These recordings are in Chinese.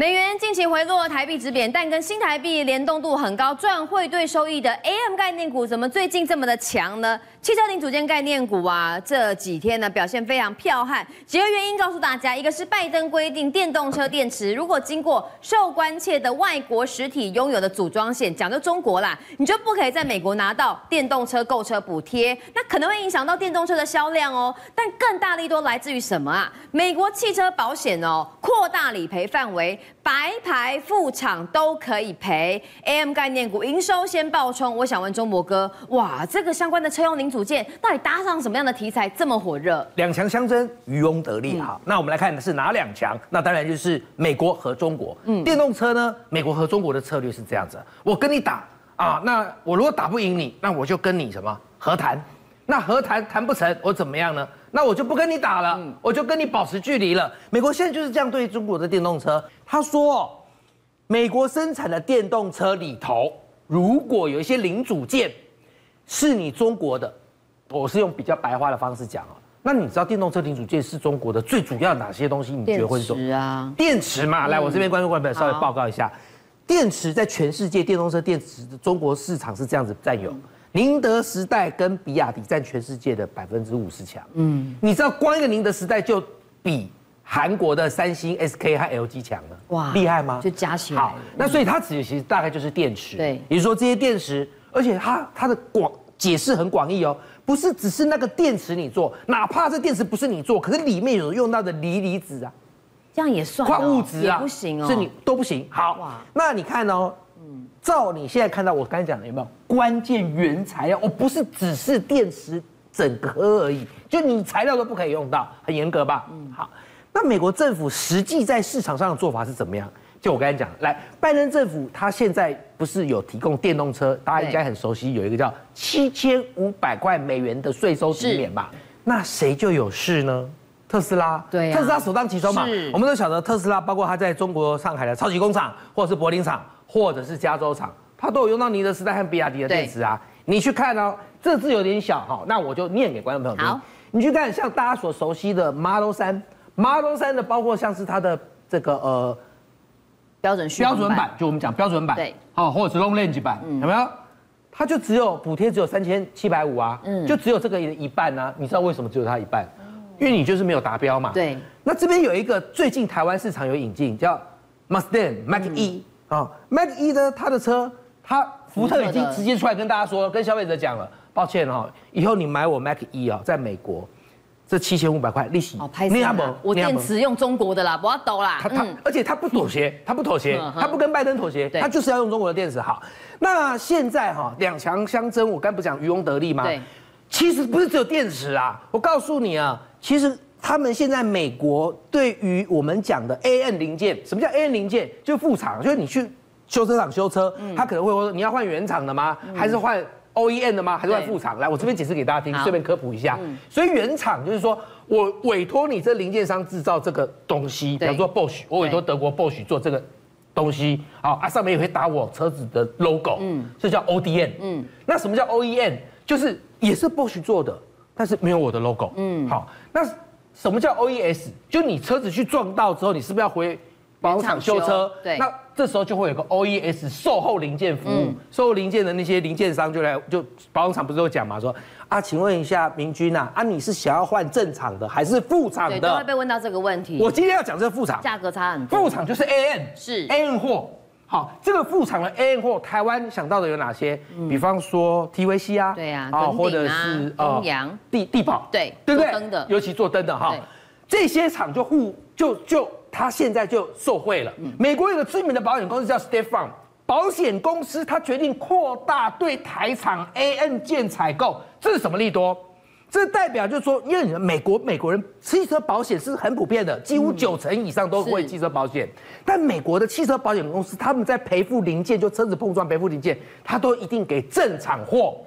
美元近期回落，台币止贬，但跟新台币联动度很高、赚汇兑收益的 AM 概念股，怎么最近这么的强呢？汽车零组件概念股啊，这几天呢表现非常彪悍。几个原因告诉大家，一个是拜登规定电动车电池如果经过受关切的外国实体拥有的组装线，讲究中国啦，你就不可以在美国拿到电动车购车补贴，那可能会影响到电动车的销量哦。但更大力多来自于什么啊？美国汽车保险哦，扩大理赔范围。白牌副厂都可以赔，AM 概念股营收先爆冲。我想问中博哥，哇，这个相关的车用零组件到底搭上什么样的题材这么火热？两强相争，渔翁得利。好，那我们来看的是哪两强？那当然就是美国和中国。嗯，电动车呢，美国和中国的策略是这样子：我跟你打啊，那我如果打不赢你，那我就跟你什么和谈？那和谈谈不成，我怎么样呢？那我就不跟你打了，我就跟你保持距离了。美国现在就是这样对中国的电动车。他说，美国生产的电动车里头，如果有一些零组件是你中国的，我是用比较白话的方式讲啊。那你知道电动车零组件是中国的最主要哪些东西？你觉得会是？电池啊，电池嘛。来，我这边观众观众稍微报告一下，电池在全世界电动车电池的中国市场是这样子占有。宁德时代跟比亚迪占全世界的百分之五十强。嗯，你知道光一个宁德时代就比韩国的三星、SK 和 LG 强了。哇，厉害吗？就加起来。好，那所以它其实大概就是电池。对，也就是说这些电池，而且它它的广解释很广义哦，不是只是那个电池你做，哪怕这电池不是你做，可是里面有用到的锂离子啊，这样也算矿物质啊，不行哦，是你都不行。好，哇，那你看哦。照你现在看到我刚才讲的有没有关键原材料？我不是只是电池整颗而已，就你材料都不可以用到，很严格吧？嗯，好。那美国政府实际在市场上的做法是怎么样？就我刚才讲，来，拜登政府他现在不是有提供电动车，大家应该很熟悉，有一个叫七千五百块美元的税收减免吧？那谁就有事呢？特斯拉，对，特斯拉首当其冲嘛。我们都晓得特斯拉，包括他在中国上海的超级工厂，或者是柏林厂。或者是加州厂，它都有用到宁德时代和比亚迪的电池啊。你去看哦，这字有点小哈，那我就念给观众朋友听。好，你去看像大家所熟悉的 Model 3，Model 3的包括像是它的这个呃标准标准版，就我们讲标准版，对，好，或者是 Long Range 版，有没有？它就只有补贴只有三千七百五啊，嗯，就只有这个的一半呢。你知道为什么只有它一半？因为你就是没有达标嘛。对。那这边有一个最近台湾市场有引进叫 Mustang Mach E。啊，Mach E 的他的车，他福特已经直接出来跟大家说，跟消费者讲了，抱歉哈，以后你买我 Mach E 啊，在美国，这七千五百块利息，哦，拍死我电池用中国的啦，不要抖啦。他他，而且他不妥协，他不妥协，他不跟拜登妥协，他就是要用中国的电池。好，那现在哈两强相争，我刚不讲渔翁得利吗？对，其实不是只有电池啊，我告诉你啊，其实。他们现在美国对于我们讲的 A N 零件，什么叫 A N 零件？就副厂，就是你去修车厂修车，他可能会说你要换原厂的吗？还是换 O E N 的吗？还是换副厂？来，我这边解释给大家听，顺便科普一下。所以原厂就是说我委托你这零件商制造这个东西，比方说 Bosch，我委托德国 Bosch 做这个东西，好啊，上面也会打我车子的 logo，嗯，这叫 O D N，嗯，那什么叫 O E N？就是也是 Bosch 做的，但是没有我的 logo，嗯，好，那。什么叫 OES？就你车子去撞到之后，你是不是要回保养厂修车？对，那这时候就会有个 OES 售后零件服务，嗯、售后零件的那些零件商就来，就保养厂不是都讲嘛，说啊，请问一下明君呐，啊，你是想要换正厂的还是副厂的？对，都会被问到这个问题。我今天要讲这个副厂，价格差很多。副厂就是 A N，是 A N 货。好，这个副厂的 AM 货，台湾想到的有哪些？比方说 TVC 啊，对啊，或者是东阳、地地宝，对，对不对？灯的，尤其做灯的哈，这些厂就互就就他现在就受惠了。美国有个知名的保险公司叫 State Farm，保险公司它决定扩大对台厂 AN 建采购，这是什么利多？这代表就是说，因为美国美国人汽车保险是很普遍的，几乎九成以上都会汽车保险。嗯、但美国的汽车保险公司，他们在赔付零件，就车子碰撞赔付零件，他都一定给正厂货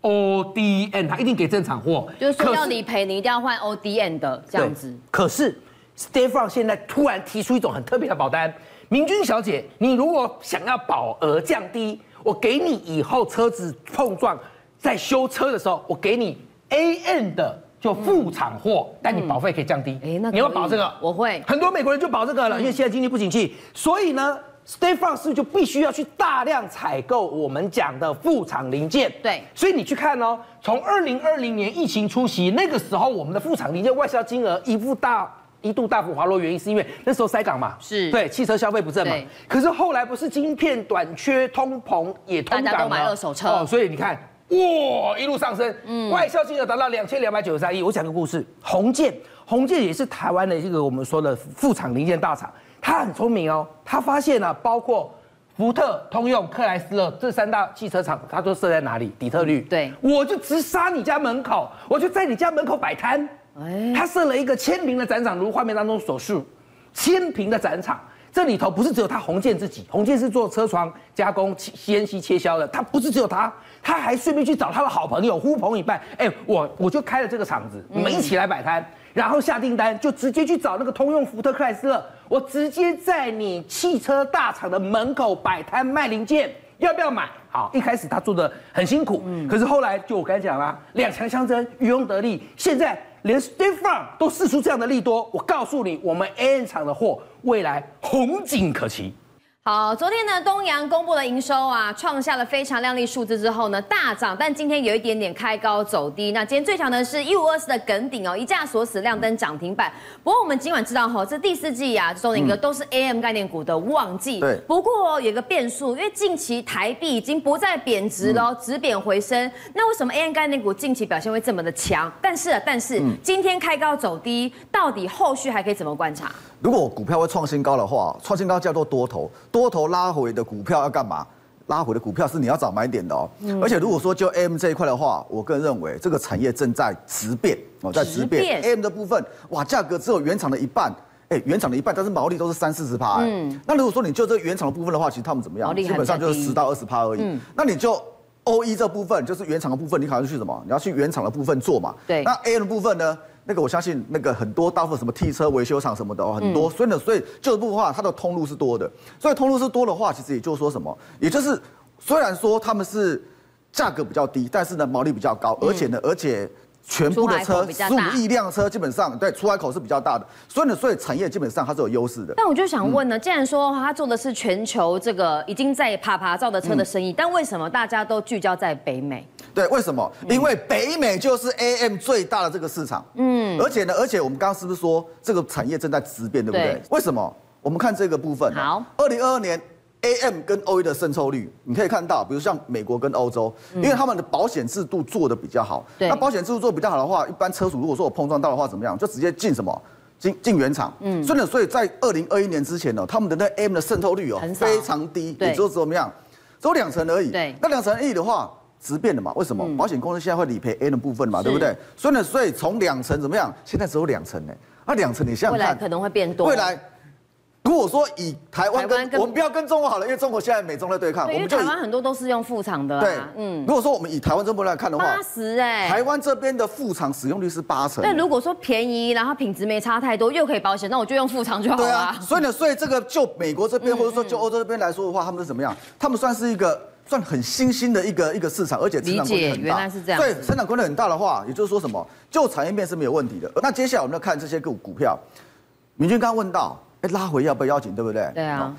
，O D N，他一定给正厂货。就是说要理赔，你一定要换 O D N 的这样子。可是 State Farm 现在突然提出一种很特别的保单，明君小姐，你如果想要保额降低，我给你以后车子碰撞在修车的时候，我给你。AM 的就副厂货，但你保费可以降低。哎，那你要保这个？我会。很多美国人就保这个了，因为现在经济不景气，所以呢，State Farm 是不是就必须要去大量采购我们讲的副厂零件？对。所以你去看哦，从二零二零年疫情初期那个时候，我们的副厂零件外销金额一度大一度大幅滑落，原因是因为那时候塞港嘛，是对汽车消费不振嘛。可是后来不是晶片短缺、通膨也通港大家都买二手车哦，所以你看。哇，一路上升，嗯，外销金额达到两千两百九十三亿。我讲个故事，宏建，宏建也是台湾的一个我们说的副厂零件大厂，他很聪明哦，他发现了、啊、包括福特、通用、克莱斯勒这三大汽车厂，他都设在哪里？底特律。对，我就直杀你家门口，我就在你家门口摆摊。哎，他设了一个千平的展场，如画面当中所述，千平的展场。这里头不是只有他宏建自己，宏建是做车床加工、CNC 切削的，他不是只有他，他还顺便去找他的好朋友呼朋引伴，哎，我我就开了这个厂子，你们一起来摆摊，然后下订单就直接去找那个通用、福特、克莱斯勒，我直接在你汽车大厂的门口摆摊卖零件，要不要买？好，一开始他做的很辛苦，可是后来就我刚才讲了，两强相争，渔翁得利，现在。连 State Farm 都试出这样的利多，我告诉你，我们 AN 厂的货未来红景可期。好，昨天呢，东阳公布了营收啊，创下了非常亮丽数字之后呢，大涨，但今天有一点点开高走低。那今天最强的是一五二四的耿鼎哦，一架锁死亮灯涨停板。不过我们今晚知道哈，这第四季啊，中鼎哥都是 AM 概念股的旺季。对。不过有个变数，因为近期台币已经不再贬值喽，止贬回升。那为什么 AM 概念股近期表现会这么的强？但是啊，但是今天开高走低，到底后续还可以怎么观察？如果股票会创新高的话，创新高叫做多头，多头拉回的股票要干嘛？拉回的股票是你要找买点的哦。而且如果说就 AM 这一块的话，我个人认为这个产业正在直变哦，在直变。AM 的部分，哇，价格只有原厂的一半，哎，原厂的一半，但是毛利都是三四十趴。嗯。那如果说你就这个原厂的部分的话，其实他们怎么样？基本上就是十到二十趴而已。嗯。那你就 OE 这部分，就是原厂的部分，你考虑去什么？你要去原厂的部分做嘛。对。那 AM 的部分呢？那个我相信，那个很多大部分什么汽车维修厂什么的哦，很多，所以呢，所以这部分的话，它的通路是多的，所以通路是多的话，其实也就是说什么，也就是虽然说他们是价格比较低，但是呢毛利比较高，而且呢，而且全部的车十五亿辆车基本上对出海口是比较大的，所以呢，所以产业基本上它是有优势的。但我就想问呢，既然说它做的是全球这个已经在爬爬造的车的生意，但为什么大家都聚焦在北美？对，为什么？因为北美就是 AM 最大的这个市场。嗯，而且呢，而且我们刚刚是不是说这个产业正在质变，对不对？对为什么？我们看这个部分。好，二零二二年 AM 跟 OE 的渗透率，你可以看到，比如像美国跟欧洲，因为他们的保险制度做的比较好。对。那保险制度做得比较好的话，一般车主如果说我碰撞到的话，怎么样？就直接进什么？进进原厂。嗯。所以呢，所以在二零二一年之前呢，他们的那 AM 的渗透率哦非常低，也就是怎么样，只有两成而已。对。那两成而已的话。直变的嘛？为什么？保险公司现在会理赔 A 的部分嘛？对不对？所以呢，所以从两成怎么样？现在只有两成呢。那两成你想想看，未来可能会变多。未来如果说以台湾跟我们不要跟中国好了，因为中国现在美中在对抗，我们就台湾很多都是用副厂的。对，嗯。如果说我们以台湾这边来看的话，八十哎，台湾这边的副厂使用率是八成。但如果说便宜，然后品质没差太多，又可以保险，那我就用副厂就好了。对啊。所以呢，所以这个就美国这边或者说就欧洲这边来说的话，他们是怎么样？他们算是一个。算很新兴的一个一个市场，而且成长空间很大。原来是这样。对，成长空间很大的话，也就是说什么，就产业面是没有问题的。那接下来我们要看这些个股票。明君刚刚问到，哎，拉回要不要要紧，对不对？对啊。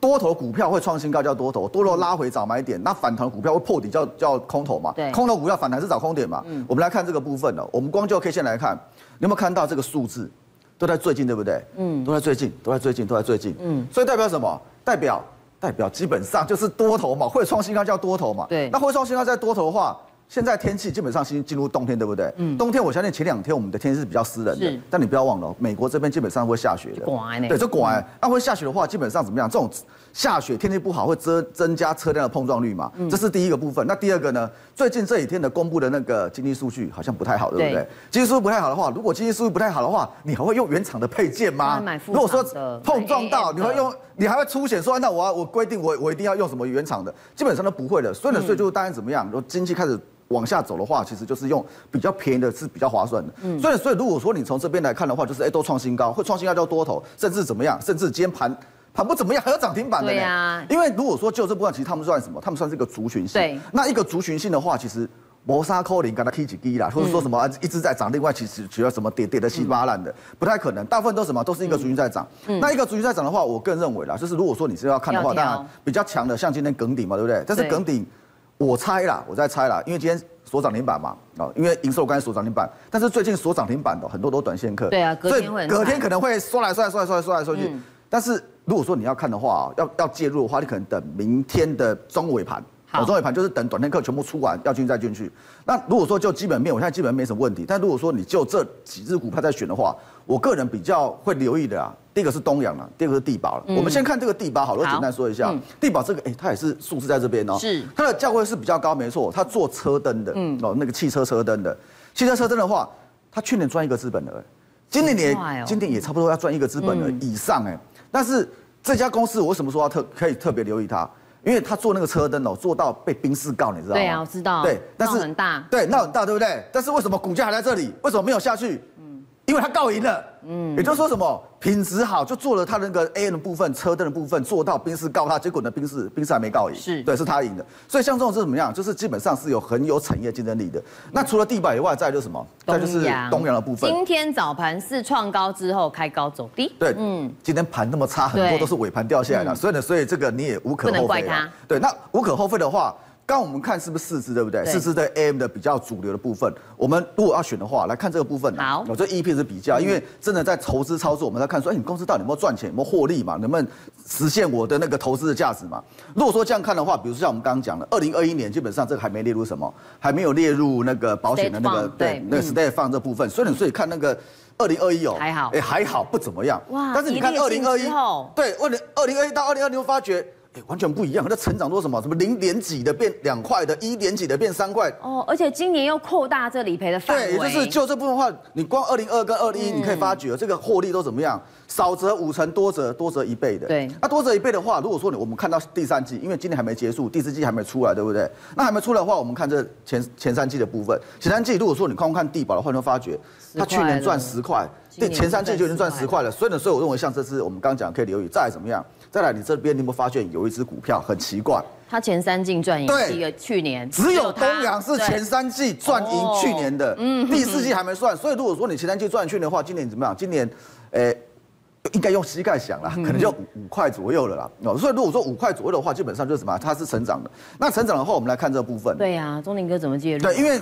多头股票会创新高叫多头，多头拉回找买点。那反弹股票会破底叫叫空头嘛？对。空头股票反弹是找空点嘛？嗯。我们来看这个部分了。我们光就 K 线来看，你有没有看到这个数字？都在最近，对不对？嗯。都在最近，都在最近，都在最近。嗯。所以代表什么？代表。代表基本上就是多头嘛，会创新高叫多头嘛。对，那会创新高在多头的话，现在天气基本上进进入冬天，对不对？嗯。冬天我相信前两天我们的天气是比较湿冷的，是。但你不要忘了，美国这边基本上会下雪的。对，就广哎。那会下雪的话，基本上怎么样？这种下雪天气不好会增增加车辆的碰撞率嘛？嗯。这是第一个部分。那第二个呢？最近这几天的公布的那个经济数据好像不太好，对不对？经济数据不太好的话，如果经济数据不太好的话，你还会用原厂的配件吗？如果说碰撞到，你会用，你还会出险说，那我要我规定我我一定要用什么原厂的？基本上都不会的。所以呢，所以就当然怎么样？如果经济开始往下走的话，其实就是用比较便宜的是比较划算的。嗯。所以所以如果说你从这边来看的话，就是哎都创新高，会创新高叫多头，甚至怎么样？甚至今天盘。盘不怎么样，还有涨停板的呢。因为如果说就这部分，其实他们算什么？他们算是一个族群性。对。那一个族群性的话，其实磨砂扣零，跟它 K 几低啦，或者说什么一直在涨，另外其实主要什么跌跌的稀巴烂的，不太可能。大部分都什么都是一个族群在涨。那一个族群在涨的话，我个人认为啦，就是如果说你是要看的话，当然比较强的，像今天耿鼎嘛，对不对？但是耿鼎，我猜啦，我在猜啦，因为今天锁涨停板嘛，啊，因为营收刚才锁涨停板，但是最近锁涨停板的很多都短线客，对啊，隔天会隔天可能会说来说来说来说来说来刷去。但是如果说你要看的话，要要介入的话，你可能等明天的中尾盘。好，中尾盘就是等短天客全部出完要进再进去。那如果说就基本面，我现在基本面没什么问题。但如果说你就这几只股票在选的话，我个人比较会留意的啊，第一个是东阳了，第二个是地保了。嗯、我们先看这个地保，好了，我简单说一下。嗯、地保这个，哎、欸，它也是数字在这边哦、喔。是。它的价位是比较高，没错。它做车灯的，嗯，哦，那个汽车车灯的，汽车车灯的话，它去年赚一个资本额，今年也，哦、今年也差不多要赚一个资本额以上哎、欸。但是这家公司，我为什么说要特可以特别留意它？因为他做那个车灯哦，做到被宾士告，你知道吗？对啊，我知道。对，但是很大。对，那很大，对不对？但是为什么股价还在这里？为什么没有下去？因为他告赢了，嗯，也就是说什么品质好，就做了他那个 A N 的部分，车灯的部分做到宾士告他，结果呢宾士宾士还没告赢，是对，是他赢的。所以像这种是怎么样？就是基本上是有很有产业竞争力的。那除了地板以外，再就是什么？再就是东阳的部分。今天早盘是创高之后开高走低，对，嗯，今天盘那么差，很多都是尾盘掉下来的，所以呢，所以这个你也无可厚非。对，那无可厚非的话。刚我们看是不是四支，对不对？四支对 AM 的比较主流的部分，我们如果要选的话，来看这个部分。好，我这 EP 是比较，因为真的在投资操作，我们在看说，哎，你公司到底有没有赚钱，有没有获利嘛？能不能实现我的那个投资的价值嘛？如果说这样看的话，比如说像我们刚刚讲的，二零二一年基本上这个还没列入什么，还没有列入那个保险的那个对那个 State Farm 这部分，所以所以看那个二零二一哦，还好，哎还好不怎么样。哇，但是你看二零二一对二零二零二一到二零二零会发觉。欸、完全不一样，那成长多什么？什么零点几的变两块的，一点几的变三块。哦，而且今年又扩大这理赔的范围。对，也就是就这部分的话，你光二零二跟二零一，你可以发觉这个获利都怎么样？少则五成，多则多则一倍的。对，那多则一倍的话，如果说你我们看到第三季，因为今年还没结束，第四季还没出来，对不对？那还没出来的话，我们看这前前三季的部分，前三季如果说你光看地保的话，你会发觉它去年赚十块，第前三季就已经赚十块了。所以呢，所以我认为像这次我们刚讲可以留意，再怎么样？再来，你这边你有没有发现有一只股票很奇怪？它前三季赚赢一个去年，只有东阳是前三季赚赢去年的，嗯，第四季还没算。所以如果说你前三季赚去年的话，今年怎么样？今年，诶，应该用膝盖想啦，可能就五五块左右了啦。哦，所以如果说五块左右的话，基本上就是什么？它是成长的。那成长的话，我们来看这部分。对呀，钟林哥怎么介入？对，因为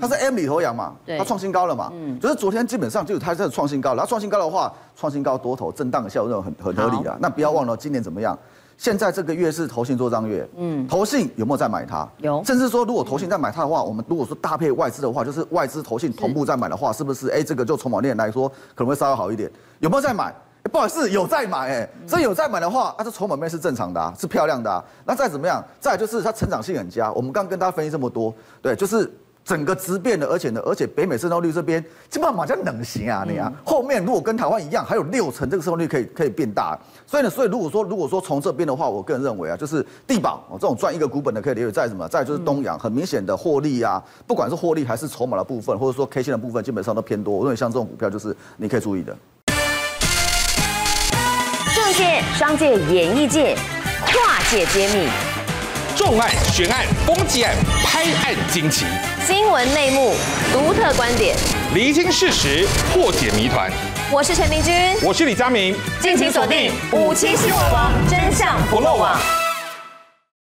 它是 M 里头羊嘛，它创新高了嘛，嗯，就是昨天基本上就是它在创新高，然后创新高的话，创新高多头震荡的效果很很合理啊。那不要忘了今年怎么样？现在这个月是投信做账月，嗯，投信有没有在买它？有，甚至说如果投信在买它的话，我们如果说搭配外资的话，就是外资投信同步在买的话，是不是？哎，这个就筹码面来说可能会稍微好一点。有没有在买？不好意思，有在买，哎，所以有在买的话，啊，这筹码面是正常的啊，是漂亮的啊。那再怎么样？再就是它成长性很佳。我们刚刚跟大家分析这么多，对，就是。整个质变的，而且呢，而且北美渗透率这边基本上马上冷行啊，你啊，后面如果跟台湾一样，还有六成这个渗透率可以可以变大，所以呢，所以如果说如果说从这边的话，我个人认为啊，就是地保哦这种赚一个股本的可以留意，再什么，再就是东阳，很明显的获利啊，不管是获利还是筹码的部分，或者说 K 线的部分，基本上都偏多。我认为像这种股票就是你可以注意的。政界、商界、演艺界，跨界揭秘，重案、悬案、攻击案、拍案惊奇。新闻内幕，独特观点，厘清事实，破解谜团。我是陈明君，我是李佳明，敬请锁定《五七新闻网》，真相不漏网。